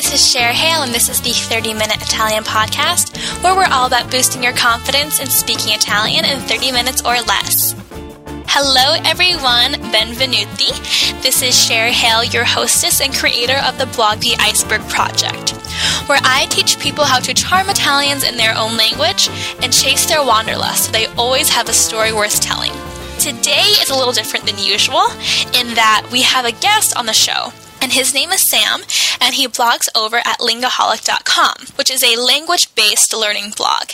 this is Cher Hale, and this is the 30 Minute Italian Podcast, where we're all about boosting your confidence in speaking Italian in 30 minutes or less. Hello, everyone. Benvenuti. This is Cher Hale, your hostess and creator of the blog The Iceberg Project, where I teach people how to charm Italians in their own language and chase their wanderlust so they always have a story worth telling. Today is a little different than usual in that we have a guest on the show. And his name is Sam, and he blogs over at lingaholic.com, which is a language based learning blog.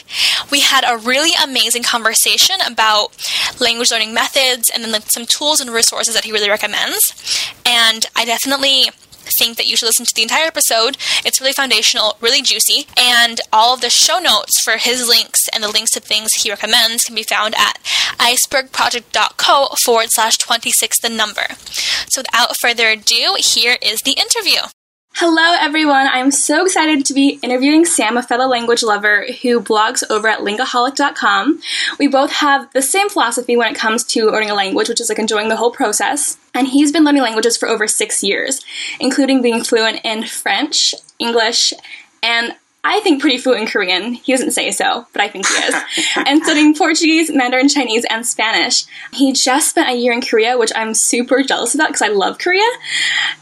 We had a really amazing conversation about language learning methods and then some tools and resources that he really recommends. And I definitely think that you should listen to the entire episode. It's really foundational, really juicy, and all of the show notes for his links and the links to things he recommends can be found at icebergproject.co forward slash 26 the number. So without further ado, here is the interview. Hello, everyone. I'm so excited to be interviewing Sam, a fellow language lover who blogs over at lingaholic.com. We both have the same philosophy when it comes to learning a language, which is like enjoying the whole process. And he's been learning languages for over six years, including being fluent in French, English, and I think pretty fluent in Korean. He doesn't say so, but I think he is. and studying Portuguese, Mandarin Chinese, and Spanish. He just spent a year in Korea, which I'm super jealous about because I love Korea.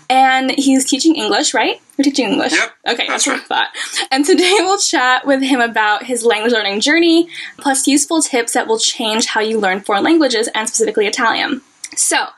And he's teaching English, right? You're teaching English? Yep. Okay, that's, that's what right. I thought. And today we'll chat with him about his language learning journey, plus useful tips that will change how you learn foreign languages and specifically Italian. So,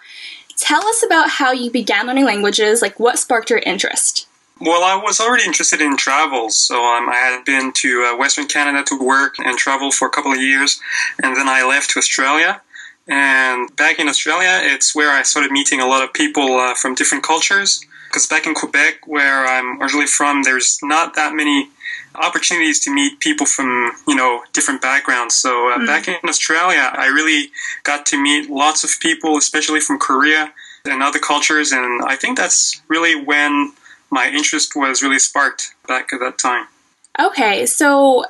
tell us about how you began learning languages, like what sparked your interest. Well, I was already interested in travel, so um, I had been to uh, Western Canada to work and travel for a couple of years, and then I left to Australia. And back in Australia, it's where I started meeting a lot of people uh, from different cultures. Because back in Quebec, where I'm originally from, there's not that many opportunities to meet people from you know different backgrounds. So uh, back in Australia, I really got to meet lots of people, especially from Korea and other cultures, and I think that's really when my interest was really sparked back at that time. Okay, so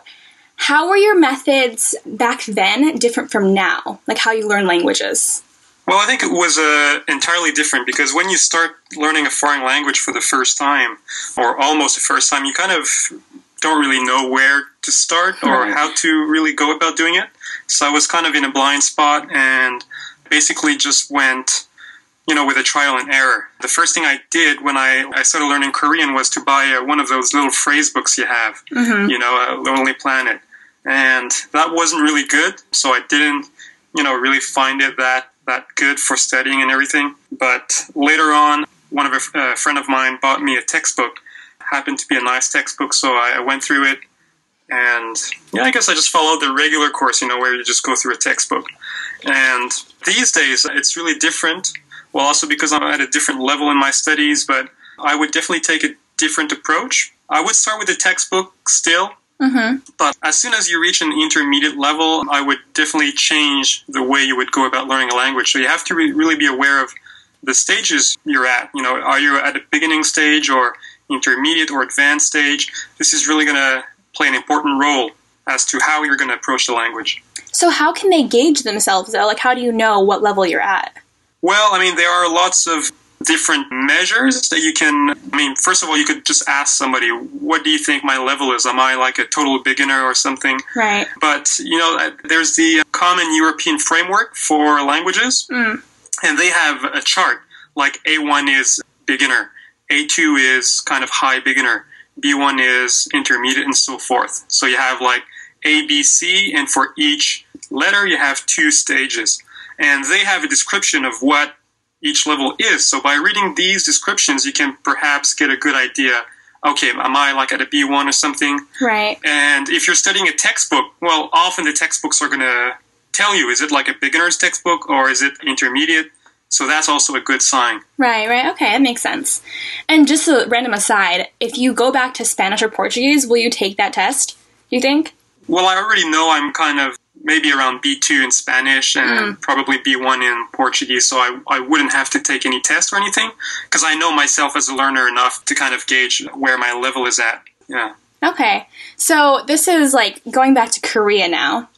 how were your methods back then different from now? Like how you learn languages? Well, I think it was uh, entirely different because when you start learning a foreign language for the first time, or almost the first time, you kind of don't really know where to start or how to really go about doing it. So I was kind of in a blind spot and basically just went, you know, with a trial and error. The first thing I did when I, I started learning Korean was to buy uh, one of those little phrase books you have, you know, uh, Lonely Planet. And that wasn't really good, so I didn't, you know, really find it that, that good for studying and everything. But later on, one of a, a friend of mine bought me a textbook. Happened to be a nice textbook, so I, I went through it. And yeah, I guess I just followed the regular course, you know, where you just go through a textbook. And these days, it's really different. Well, also because I'm at a different level in my studies, but I would definitely take a different approach. I would start with the textbook still, Mm-hmm. but as soon as you reach an intermediate level, I would definitely change the way you would go about learning a language. So you have to re- really be aware of the stages you're at. You know, are you at a beginning stage or intermediate or advanced stage? This is really going to play an important role as to how you're going to approach the language. So how can they gauge themselves though? Like how do you know what level you're at? Well, I mean, there are lots of different measures that you can. I mean, first of all, you could just ask somebody, "What do you think my level is? Am I like a total beginner or something?" Right. But you know, there's the Common European Framework for Languages, Mm. and they have a chart. Like A1 is beginner, A2 is kind of high beginner, B1 is intermediate, and so forth. So you have like A, B, C, and for each letter you have two stages, and they have a description of what each level is. So by reading these descriptions, you can perhaps get a good idea. Okay, am I like at a B1 or something? Right. And if you're studying a textbook, well, often the textbooks are going to tell you is it like a beginner's textbook or is it intermediate? So that's also a good sign. Right, right. Okay, that makes sense. And just a random aside, if you go back to Spanish or Portuguese, will you take that test? Do you think? Well, I already know I'm kind of maybe around B2 in Spanish and probably B1 in Portuguese, so I, I wouldn't have to take any test or anything because I know myself as a learner enough to kind of gauge where my level is at. Yeah. Okay. So this is like going back to Korea now.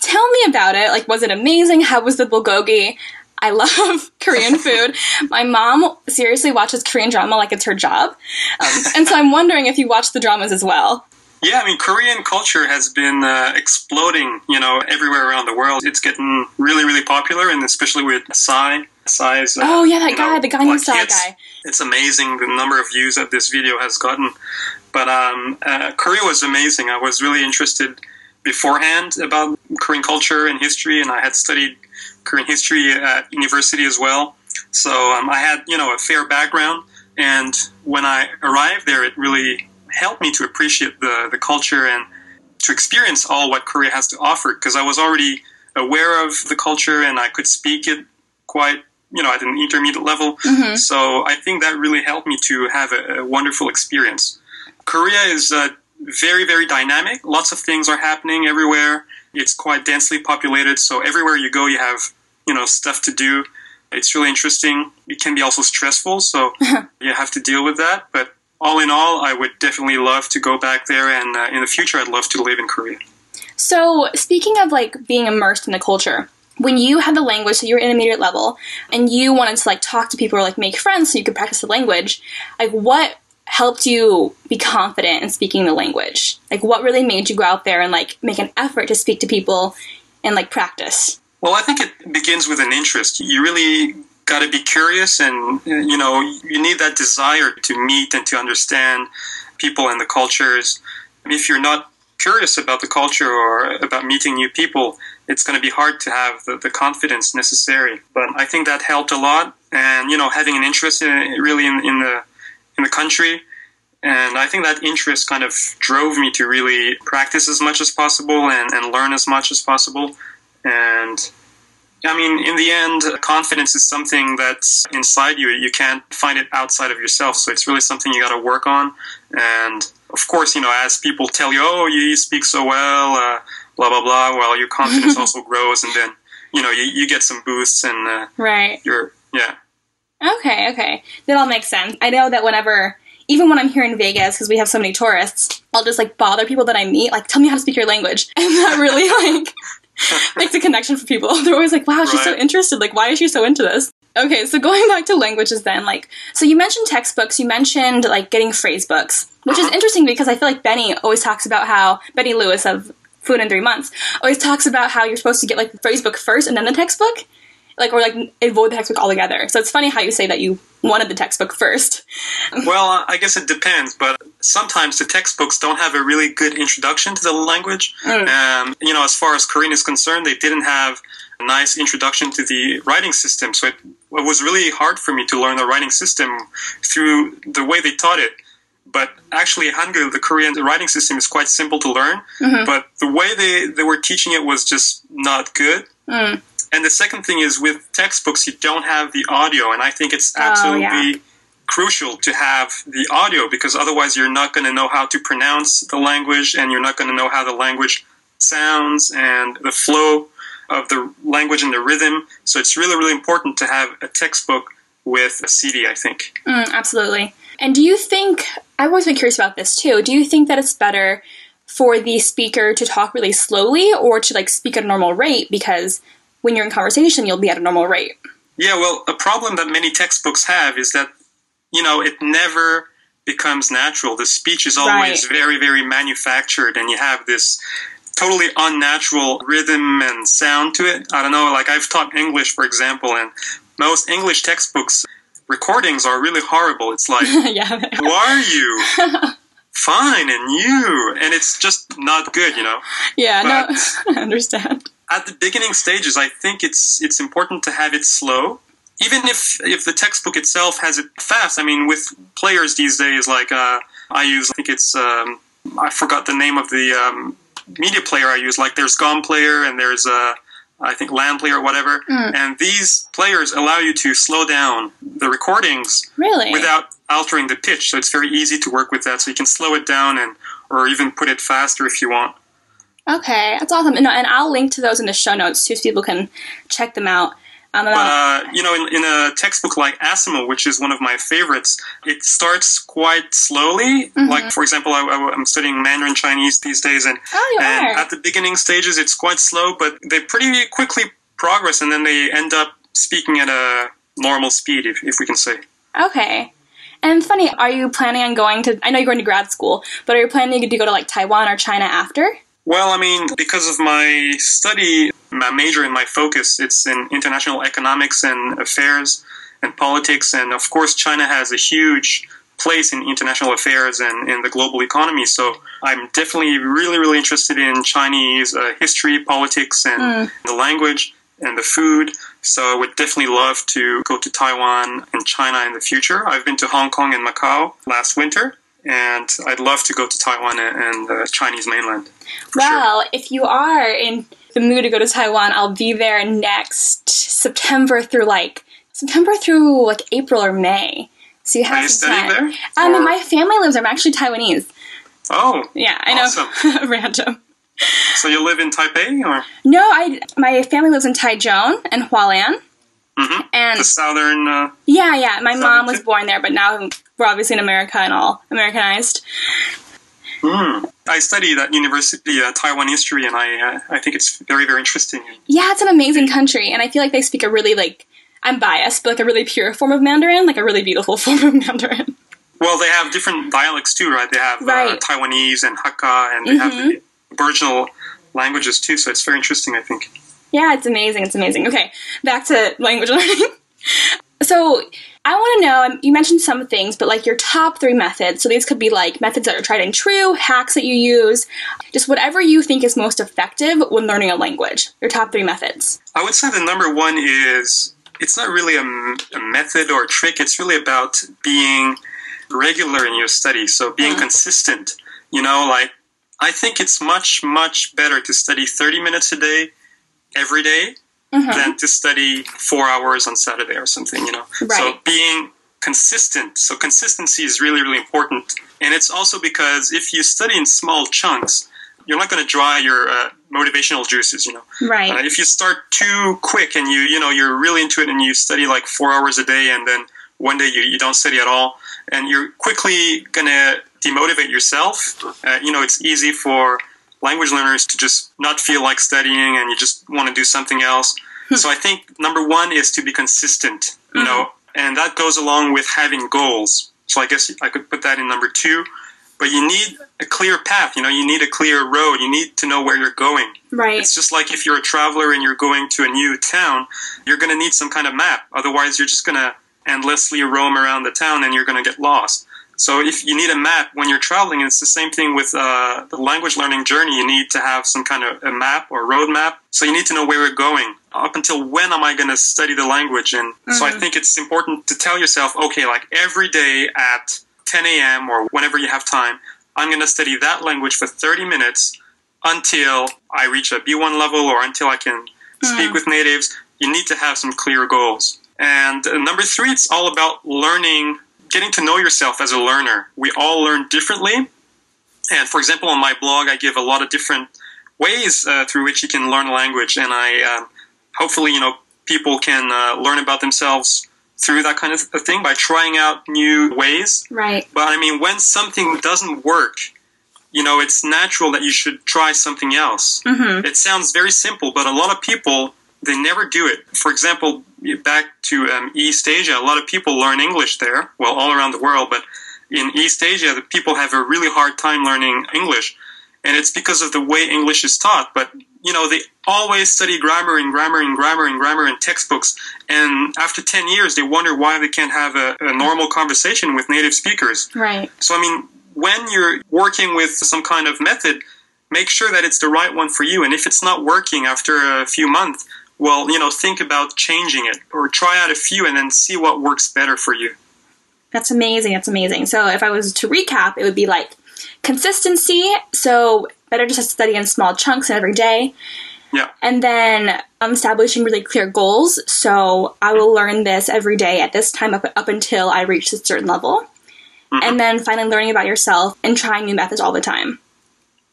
Tell me about it. Like, was it amazing? How was the bulgogi? I love Korean food. My mom seriously watches Korean drama like it's her job. Um, and so I'm wondering if you watch the dramas as well. Yeah, I mean, Korean culture has been uh, exploding, you know, everywhere around the world. It's getting really, really popular, and especially with Psy. Psy's. Uh, oh, yeah, that guy, know, the Gangnam like, Style guy. It's amazing the number of views that this video has gotten. But um, uh, Korea was amazing. I was really interested beforehand about Korean culture and history, and I had studied Korean history at university as well. So um, I had, you know, a fair background. And when I arrived there, it really helped me to appreciate the, the culture and to experience all what Korea has to offer because I was already aware of the culture and I could speak it quite, you know, at an intermediate level. So I think that really helped me to have a, a wonderful experience. Korea is uh, very, very dynamic. Lots of things are happening everywhere. It's quite densely populated, so everywhere you go, you have, you know, stuff to do. It's really interesting. It can be also stressful, so you have to deal with that. But all in all, I would definitely love to go back there, and uh, in the future, I'd love to live in Korea. So, speaking of like being immersed in the culture, when you had the language, so you're intermediate level, and you wanted to like talk to people or like make friends so you could practice the language, like what helped you be confident in speaking the language? Like what really made you go out there and like make an effort to speak to people and like practice? Well, I think it begins with an interest. You really got to be curious, and you know, you need that desire to meet and to understand people and the cultures. If you're not curious about the culture or about meeting new people, it's going to be hard to have the, the confidence necessary. But I think that helped a lot, and you know, having an interest in really in, in the in the country. And I think that interest kind of drove me to really practice as much as possible and, and learn as much as possible. And I mean, in the end, confidence is something that's inside you. You can't find it outside of yourself. So it's really something you got to work on. And of course, you know, as people tell you, oh, you speak so well, uh, blah, blah, blah, well, your confidence also grows. And then, you know, you, you get some boosts and uh, Right. you're, yeah. Okay, okay. That all makes sense. I know that whenever, even when I'm here in Vegas, because we have so many tourists, I'll just like bother people that I meet, like, tell me how to speak your language. And that really like makes a connection for people. They're always like, wow, she's so interested. Like, why is she so into this? Okay, so going back to languages then, like, so you mentioned textbooks, you mentioned like getting phrase books, which is Uh-huh. interesting because I feel like Benny always talks about how, Benny Lewis of Fluent in Three Months, always talks about how you're supposed to get like the phrase book first and then the textbook like or like avoid the textbook altogether. So it's funny how you say that you wanted the textbook first. Well, uh, I guess it depends, but sometimes the textbooks don't have a really good introduction to the language. Mm. Um, you know, as far as Korean is concerned, they didn't have a nice introduction to the writing system, so it, it was really hard for me to learn the writing system through the way they taught it. But actually, Hangul, the Korean writing system, is quite simple to learn. Mm-hmm. But the way they, they were teaching it was just not good. Mm. And the second thing is with textbooks, you don't have the audio, and I think it's absolutely yeah. crucial to have the audio because otherwise you're not going to know how to pronounce the language and you're not going to know how the language sounds and the flow of the language and the rhythm. So it's really, really important to have a textbook with a CD, I think. Mm, absolutely. And do you think I've always been curious about this too. Do you think that it's better for the speaker to talk really slowly or to like speak at a normal rate because when you're in conversation you'll be at a normal rate? Yeah, well, a problem that many textbooks have is that, you know, it never becomes natural. The speech is always Right. very, very manufactured, and you have this totally unnatural rhythm and sound to it. I don't know, like I've taught English, for example, and most English textbooks recordings are really horrible. It's like, yeah. who are you? Fine, and you? And it's just not good, you know? Yeah, no, I understand. At the beginning stages, I think it's it's important to have it slow. Even if if the textbook itself has it fast. I mean, with players these days, like uh, I use, I think it's um, I forgot the name of the um, media player I use. Like there's Gom player and there's uh, I think Land player or whatever. And these players allow you to slow down the recordings Really? without altering the pitch. So it's very easy to work with that. So you can slow it down and or even put it faster if you want. Okay, that's awesome. And, and I'll link to those in the show notes too so people can check them out. Um, But uh, you know, in, in a textbook like Assimil, which is one of my favorites, it starts quite slowly. Mm-hmm. Like, for example, I, I, am studying Mandarin Chinese these days, and Oh, and at the beginning stages, it's quite slow, but they pretty quickly progress, and then they end up speaking at a normal speed, if, if we can say. Okay. And funny, are you planning on going to, I know you're going to grad school, but are you planning to go to like Taiwan or China after? Well, I mean, because of my study, my major and my focus, it's in international economics and affairs and politics. And of course, China has a huge place in international affairs and in the global economy. So I'm definitely really, really interested in Chinese uh, history, politics, and mm. the language and the food. So I would definitely love to go to Taiwan and China in the future. I've been to Hong Kong and Macau last winter, and I'd love to go to Taiwan and the Chinese mainland. Well, sure. if you are in the mood to go to Taiwan, I'll be there next September through like September through like April or May. So you have are some time. there? Um, my family lives there. I'm actually Taiwanese. Oh, yeah, I awesome. know. Random. So you live in Taipei, or no? I my family lives in Taichung and Hualien. Mm-hmm. And the southern. Uh, yeah, yeah. My mom was born there, but now we're obviously in America and all Americanized. Mm. I studied at university uh, Taiwan history, and I uh, I think it's very very interesting. Yeah, it's an amazing country, and I feel like they speak a really like I'm biased, but like a really pure form of Mandarin, like a really beautiful form of Mandarin. Well, they have different dialects too, right? They have uh, right. Taiwanese and Hakka, and they mm-hmm. have the Aboriginal languages too. So it's very interesting, I think. Yeah, it's amazing. It's amazing. Okay, back to language learning. so I want to know. You mentioned some things, but like your top three methods. So these could be like methods that are tried and true, hacks that you use, just whatever you think is most effective when learning a language. Your top three methods. I would say the number one is it's not really a, a method or a trick. It's really about being regular in your study. So being mm-hmm. consistent. You know, like I think it's much, much better to study 30 minutes a day every day, mm-hmm. than to study four hours on Saturday or something, you know? Right. So being consistent. So consistency is really, really important. And it's also because if you study in small chunks, you're not going to dry your uh, motivational juices, you know? Right. Uh, if you start too quick and you, you know, you're really into it and you study like four hours a day and then one day you, you don't study at all, and you're quickly going to demotivate yourself. Uh, you know, it's easy for language learners to just not feel like studying and you just want to do something else. Hmm. so I think number one is to be consistent, you mm-hmm. know, and that goes along with having goals. So I guess I could put that in number two. But you need a clear path, you know, you need a clear road. You need to know where you're going. Right. It's just like if you're a traveler and you're going to a new town, you're going to need some kind of map. Otherwise, you're just going to endlessly roam around the town and you're going to get lost. So if you need a map when you're traveling, it's the same thing with uh, the language learning journey. You need to have some kind of a map or roadmap. So you need to know where you're going. Up until when am I going to study the language? And mm-hmm. so I mm-hmm. think it's important to tell yourself, okay, like every day at 10 a.m. or whenever you have time, I'm going to study that language for 30 minutes until I reach a B1 level or until I can mm-hmm. speak with natives. You need to have some clear goals. And uh, number three, it's all about learning getting to know yourself as a learner. We all learn differently. And for example, on my blog, I give a lot of different ways uh, through which you can learn a language. And I uh, hopefully, you know, people can uh, learn about themselves through that kind of thing by trying out new ways. Right. But I mean, when something doesn't work, you know, it's natural that you should try something else. Mm-hmm. It sounds very simple, but a lot of people they never do it. For example, back to um, East Asia, a lot of people learn English there, well, all around the world, but in East Asia, the people have a really hard time learning English. And it's because of the way English is taught. But, you know, they always study grammar and grammar and grammar and grammar and textbooks. And after 10 years, they wonder why they can't have a, a normal conversation with native speakers. Right. So, I mean, when you're working with some kind of method, make sure that it's the right one for you. And if it's not working after a few months, well, you know, think about changing it or try out a few and then see what works better for you. That's amazing. That's amazing. So if I was to recap, it would be like consistency. So better just to study in small chunks every day. Yeah. And then um, establishing really clear goals. So I will learn this every day at this time up, up until I reach a certain level. Mm-hmm. And then finally learning about yourself and trying new methods all the time.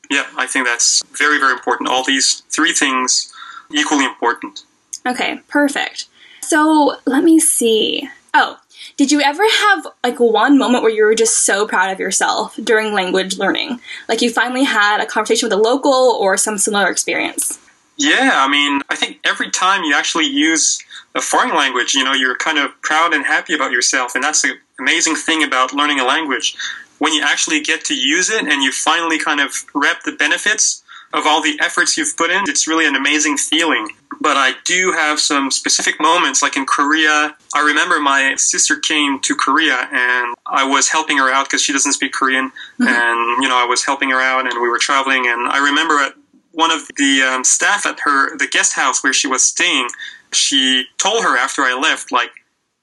Yeah, I think that's very, very important. All these three things equally important. Okay, perfect. So let me see. Oh, did you ever have like one moment where you were just so proud of yourself during language learning? Like you finally had a conversation with a local or some similar experience? Yeah, I mean, I think every time you actually use a foreign language, you know, you're kind of proud and happy about yourself. And that's the amazing thing about learning a language. When you actually get to use it and you finally kind of rep the benefits of all the efforts you've put in, it's really an amazing feeling. But I do have some specific moments, like in Korea. I remember my sister came to Korea and I was helping her out because she doesn't speak Korean. Mm-hmm. And, you know, I was helping her out and we were traveling. And I remember at one of the um, staff at her, the guest house where she was staying, she told her after I left, like,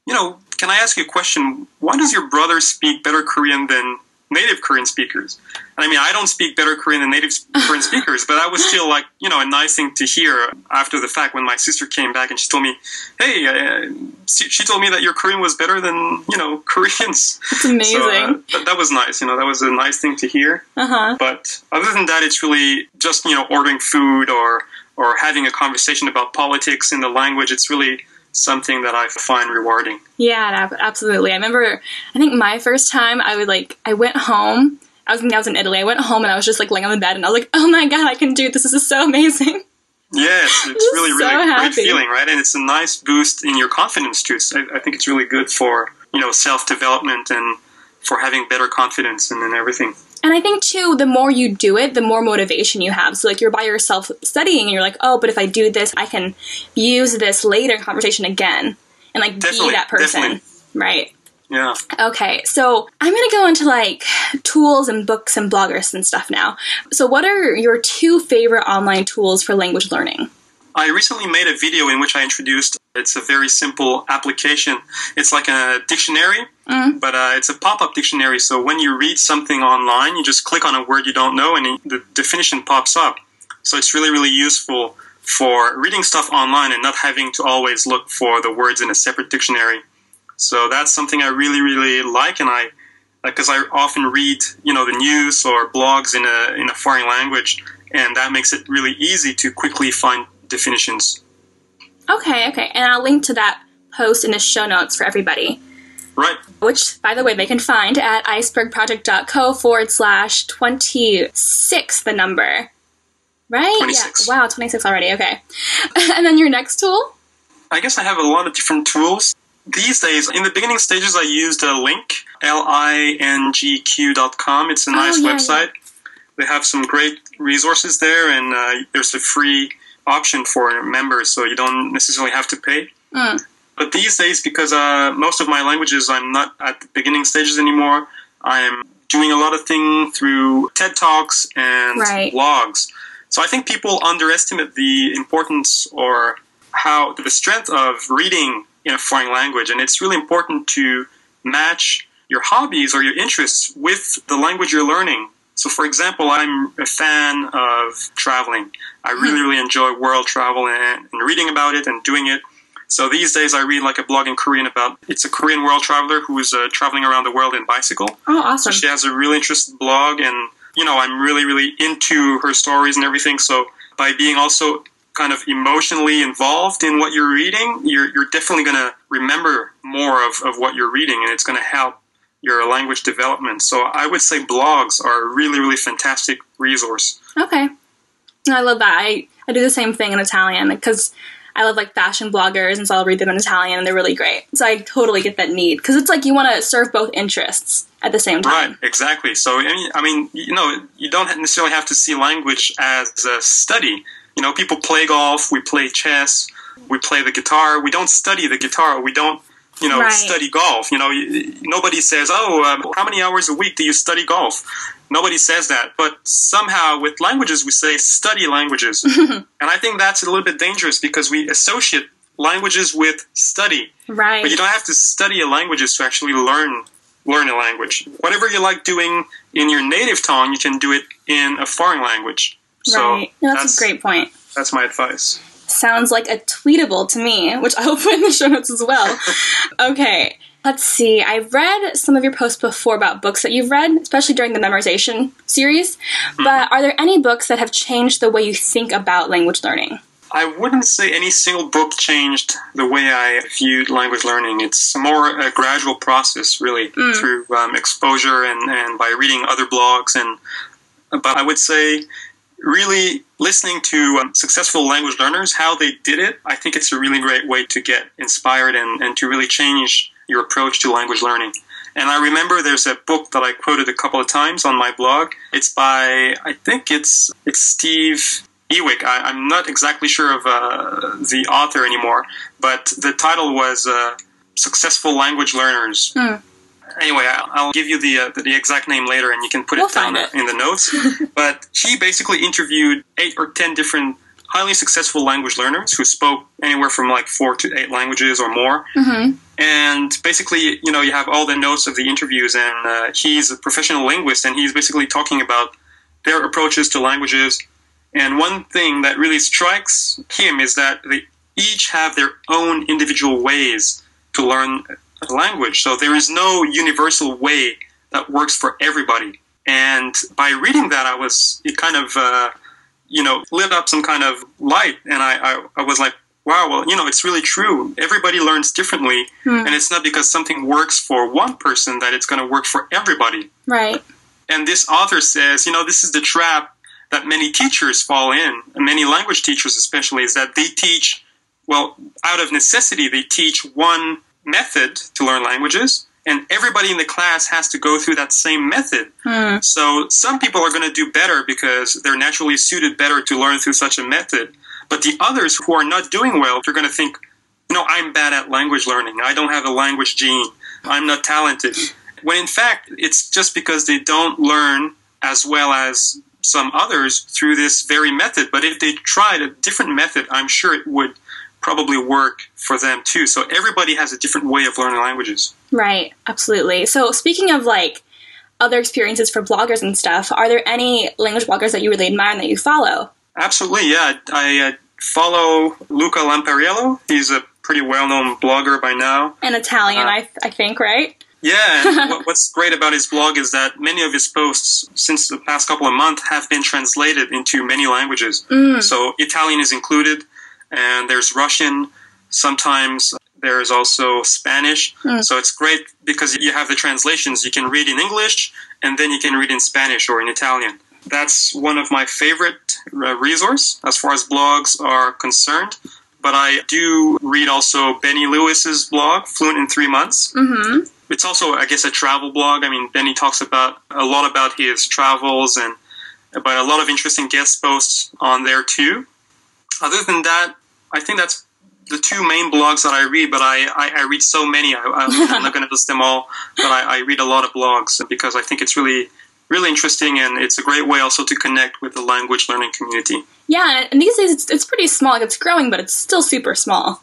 you know, can I ask you a question? Why does your brother speak better Korean than native Korean speakers? And I mean, I don't speak better Korean than native Korean speakers, but that was still like, you know, a nice thing to hear after the fact when my sister came back and she told me, hey, uh, she told me that your Korean was better than, you know, Koreans. It's amazing. So, uh, that, that, was nice. You know, that was a nice thing to hear. Uh-huh. But other than that, it's really just, you know, ordering food or or having a conversation about politics in the language, it's really something that I find rewarding. Yeah, absolutely. I remember, I think my first time, I would like, I went home. I was, I was in Italy. I went home and I was just like laying on the bed and I was like, oh my god, I can do this. This is so amazing. Yes, it's really, really so great feeling, right? And it's a nice boost in your confidence too. So I, I think it's really good for you know self development and for having better confidence and, and everything. And I think too, the more you do it, the more motivation you have. So like you're by yourself studying and you're like, oh, but if I do this, I can use this later in conversation again and like definitely, be that person. Definitely. Right. Yeah. Okay, so I'm gonna go into like tools and books and bloggers and stuff now. So, what are your two favorite online tools for language learning? I recently made a video in which I introduced it's a very simple application. It's like a dictionary, mm. but uh, it's a pop-up dictionary. So when you read something online, you just click on a word you don't know, and the definition pops up. So it's really, really useful for reading stuff online and not having to always look for the words in a separate dictionary. So that's something I really, really like, and I because I often read, you know, the news or blogs in a in a foreign language, and that makes it really easy to quickly find definitions. Okay, okay. And I'll link to that post in the show notes for everybody. Right. Which, by the way, they can find at icebergproject.co forward slash 26, the number. Right? 26. Yeah. Wow, 26 already. Okay. and then your next tool? I guess I have a lot of different tools. These days, in the beginning stages, I used a link, lingq.com. It's a oh, nice oh, yeah, website. Yeah. They have some great resources there, and uh, there's a free option for members, so you don't necessarily have to pay. Mm. But these days, because uh, most of my languages, I'm not at the beginning stages anymore. I'm doing a lot of things through TED Talks and right. blogs. So I think people underestimate the importance or how the strength of reading in a foreign language, and it's really important to match your hobbies or your interests with the language you're learning. So, for example, I'm a fan of traveling. I really, really enjoy world travel and, and, reading about it and doing it. So these days, I read like a blog in Korean about it's a Korean world traveler who is uh, traveling around the world in bicycle. Oh, awesome! So she has a really interesting blog, and you know, I'm really, really into her stories and everything. So by being also kind of emotionally involved in what you're reading, you're, you're definitely going to remember more of, of what you're reading, and it's going to help your language development. So I would say blogs are a really, really fantastic resource. Okay. I love that. I, I do the same thing in Italian because I love like fashion bloggers, and so I'll read them in Italian, and they're really great. So I totally get that need because it's like you want to serve both interests at the same time. Right, exactly. So I mean, you know, you don't necessarily have to see language as a study. You know, people play golf, we play chess, we play the guitar. We don't study the guitar. We don't you know, right. study golf. You know, nobody says, "Oh, um, how many hours a week do you study golf?" Nobody says that, but somehow with languages we say study languages, and I think that's a little bit dangerous because we associate languages with study. Right. But you don't have to study a language to actually learn learn a language. Whatever you like doing in your native tongue, you can do it in a foreign language. So right. No, that's, that's a great point. That's my advice sounds like a tweetable to me, which I'll put in the show notes as well. okay, let's see. I've read some of your posts before about books that you've read, especially during the memorization series. Mm-hmm. But are there any books that have changed the way you think about language learning? I wouldn't say any single book changed the way I viewed language learning. It's more a gradual process, really, mm. through um, exposure and, and by reading other blogs. And but I would say really listening to um, successful language learners, how they did it, I think it's a really great way to get inspired and, and to really change your approach to language learning. And I remember there's a book that I quoted a couple of times on my blog. It's by, I think it's, it's Steve Ewick. I, am not exactly sure of uh, the author anymore, but the title was uh, Successful Language Learners. Mm. Anyway, I'll give you the, uh, the exact name later, and you can put we'll it down it. in the notes. but he basically interviewed eight or ten different highly successful language learners who spoke anywhere from like four to eight languages or more. Mm-hmm. And basically, you know, you have all the notes of the interviews, and uh, he's a professional linguist, and he's basically talking about their approaches to languages. And one thing that really strikes him is that they each have their own individual ways to learn language. So there is no universal way that works for everybody. And by reading that, I was it kind of uh, you know lit up some kind of light, and I, I, I was like, wow, well, you know, it's really true. Everybody learns differently, Hmm. and it's not because something works for one person that it's going to work for everybody. Right. And this author says, you know, this is the trap that many teachers fall in, many language teachers especially, is that they teach, well, out of necessity, they teach one method to learn languages, and everybody in the class has to go through that same method. Hmm. So some people are going to do better because they're naturally suited better to learn through such a method. But the others who are not doing well, they're going to think, no, I'm bad at language learning. I don't have a language gene. I'm not talented. When in fact, it's just because they don't learn as well as some others through this very method. But if they tried a different method, I'm sure it would probably work for them too. So everybody has a different way of learning languages. Right. Absolutely. So speaking of like other experiences for bloggers and stuff, are there any language bloggers that you really admire and that you follow? Absolutely, yeah. I uh, follow Luca Lampariello. He's a pretty well-known blogger by now. An Italian, Uh, I, I think, right? Yeah, what, what's great about his blog is that many of his posts since the past couple of months have been translated into many languages. So Italian is included, and there's Russian. Sometimes there's also Spanish. So it's great because you have the translations. You can read in English, and then you can read in Spanish or in Italian. That's one of my favorite uh, resource as far as blogs are concerned. But I do read also Benny Lewis's blog, Fluent in Three Months Mm-hmm. it's also i guess a travel blog i mean benny talks about a lot about his travels and about a lot of interesting guest posts on there too other than that i think that's the two main blogs that i read but i, I, I read so many I, i'm not going to list them all but I, I read a lot of blogs because i think it's really really interesting and it's a great way also to connect with the language learning community Yeah, and these days it's, it's pretty small. It's growing, but it's still super small.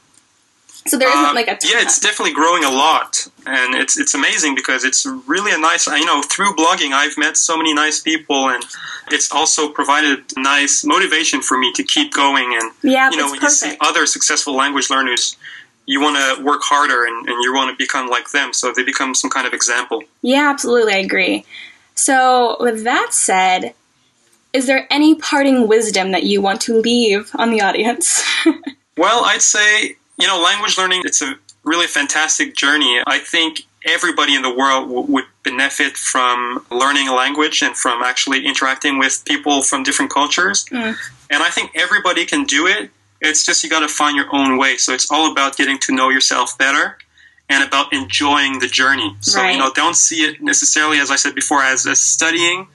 So there isn't Um, like a ton. yeah, it's definitely growing a lot, and it's it's amazing because it's really a nice. You know, through blogging, I've met so many nice people, and it's also provided nice motivation for me to keep going. And yeah, you know, when you see other successful language learners, you want to work harder and, and you want to become like them, so they become some kind of example. Yeah, absolutely, I agree. So with that said, is there any parting wisdom that you want to leave on the audience? Well, I'd say, you know, language learning, it's a really fantastic journey. I think everybody in the world w- would benefit from learning a language and from actually interacting with people from different cultures. Mm. And I think everybody can do it. It's just you got to find your own way. So it's all about getting to know yourself better and about enjoying the journey. So, Right. you know, don't see it necessarily, as I said before, as, as studying.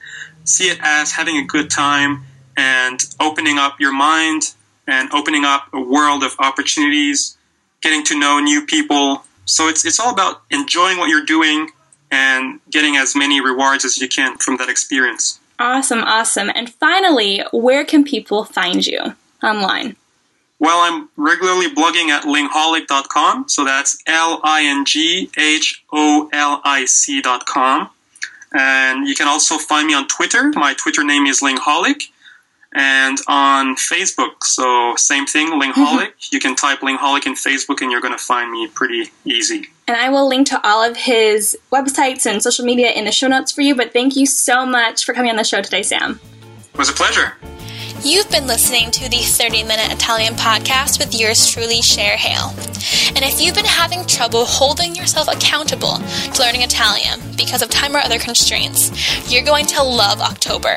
See it as having a good time and opening up your mind and opening up a world of opportunities, getting to know new people. So it's it's all about enjoying what you're doing and getting as many rewards as you can from that experience. awesome, awesome. And finally, where can people find you online? Well, I'm regularly blogging at lingholic.com, so that's L I N G H O L I C.com. And you can also find me on Twitter. My Twitter name is Lingholic. And on Facebook, so same thing, Lingholic. Mm-hmm. you can type Lingholic in Facebook and you're going to find me pretty easy. And I will link to all of his websites and social media in the show notes for you. But thank you so much for coming on the show today, Sam. It was a pleasure. You've been listening to the 30 Minute Italian Podcast with yours truly, Cher Hale. And if you've been having trouble holding yourself accountable to learning Italian because of time or other constraints, you're going to love October.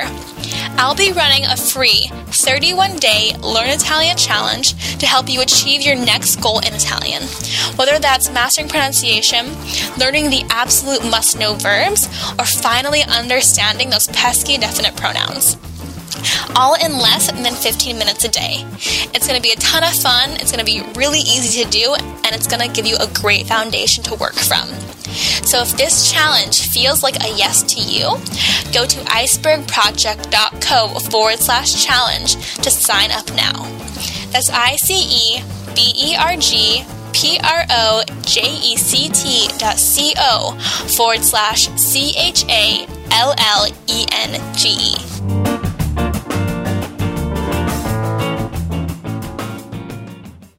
I'll be running a free 31 day Learn Italian challenge to help you achieve your next goal in Italian. Whether that's mastering pronunciation, learning the absolute must know verbs, or finally understanding those pesky definite pronouns all in less than 15 minutes a day. It's going to be a ton of fun, it's going to be really easy to do, and it's going to give you a great foundation to work from. So if this challenge feels like a yes to you, go to icebergproject.co forward slash challenge to sign up now. That's I C E B E R G P R O J E C T dot C O forward slash C H A L L E N G E.